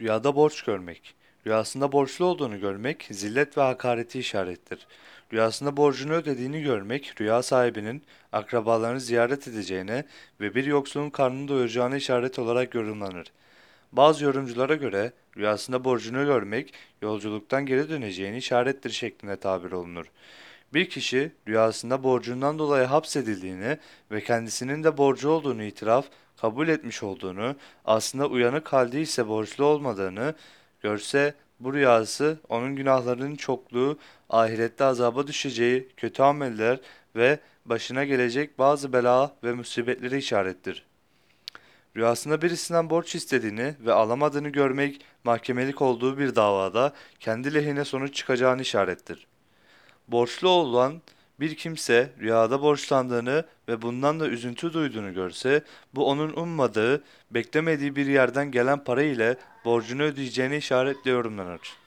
Rüyada borç görmek. Rüyasında borçlu olduğunu görmek zillet ve hakareti işarettir. Rüyasında borcunu ödediğini görmek rüya sahibinin akrabalarını ziyaret edeceğine ve bir yoksulun karnını doyuracağına işaret olarak yorumlanır. Bazı yorumculara göre rüyasında borcunu görmek yolculuktan geri döneceğini işarettir şeklinde tabir olunur. Bir kişi rüyasında borcundan dolayı hapsedildiğini ve kendisinin de borcu olduğunu itiraf, kabul etmiş olduğunu, aslında uyanık halde ise borçlu olmadığını görse bu rüyası onun günahlarının çokluğu, ahirette azaba düşeceği, kötü ameller ve başına gelecek bazı bela ve musibetleri işarettir. Rüyasında birisinden borç istediğini ve alamadığını görmek mahkemelik olduğu bir davada kendi lehine sonuç çıkacağını işarettir. Borçlu olan bir kimse rüyada borçlandığını ve bundan da üzüntü duyduğunu görse, bu onun ummadığı, beklemediği bir yerden gelen para ile borcunu ödeyeceğini işaretle yorumlanır.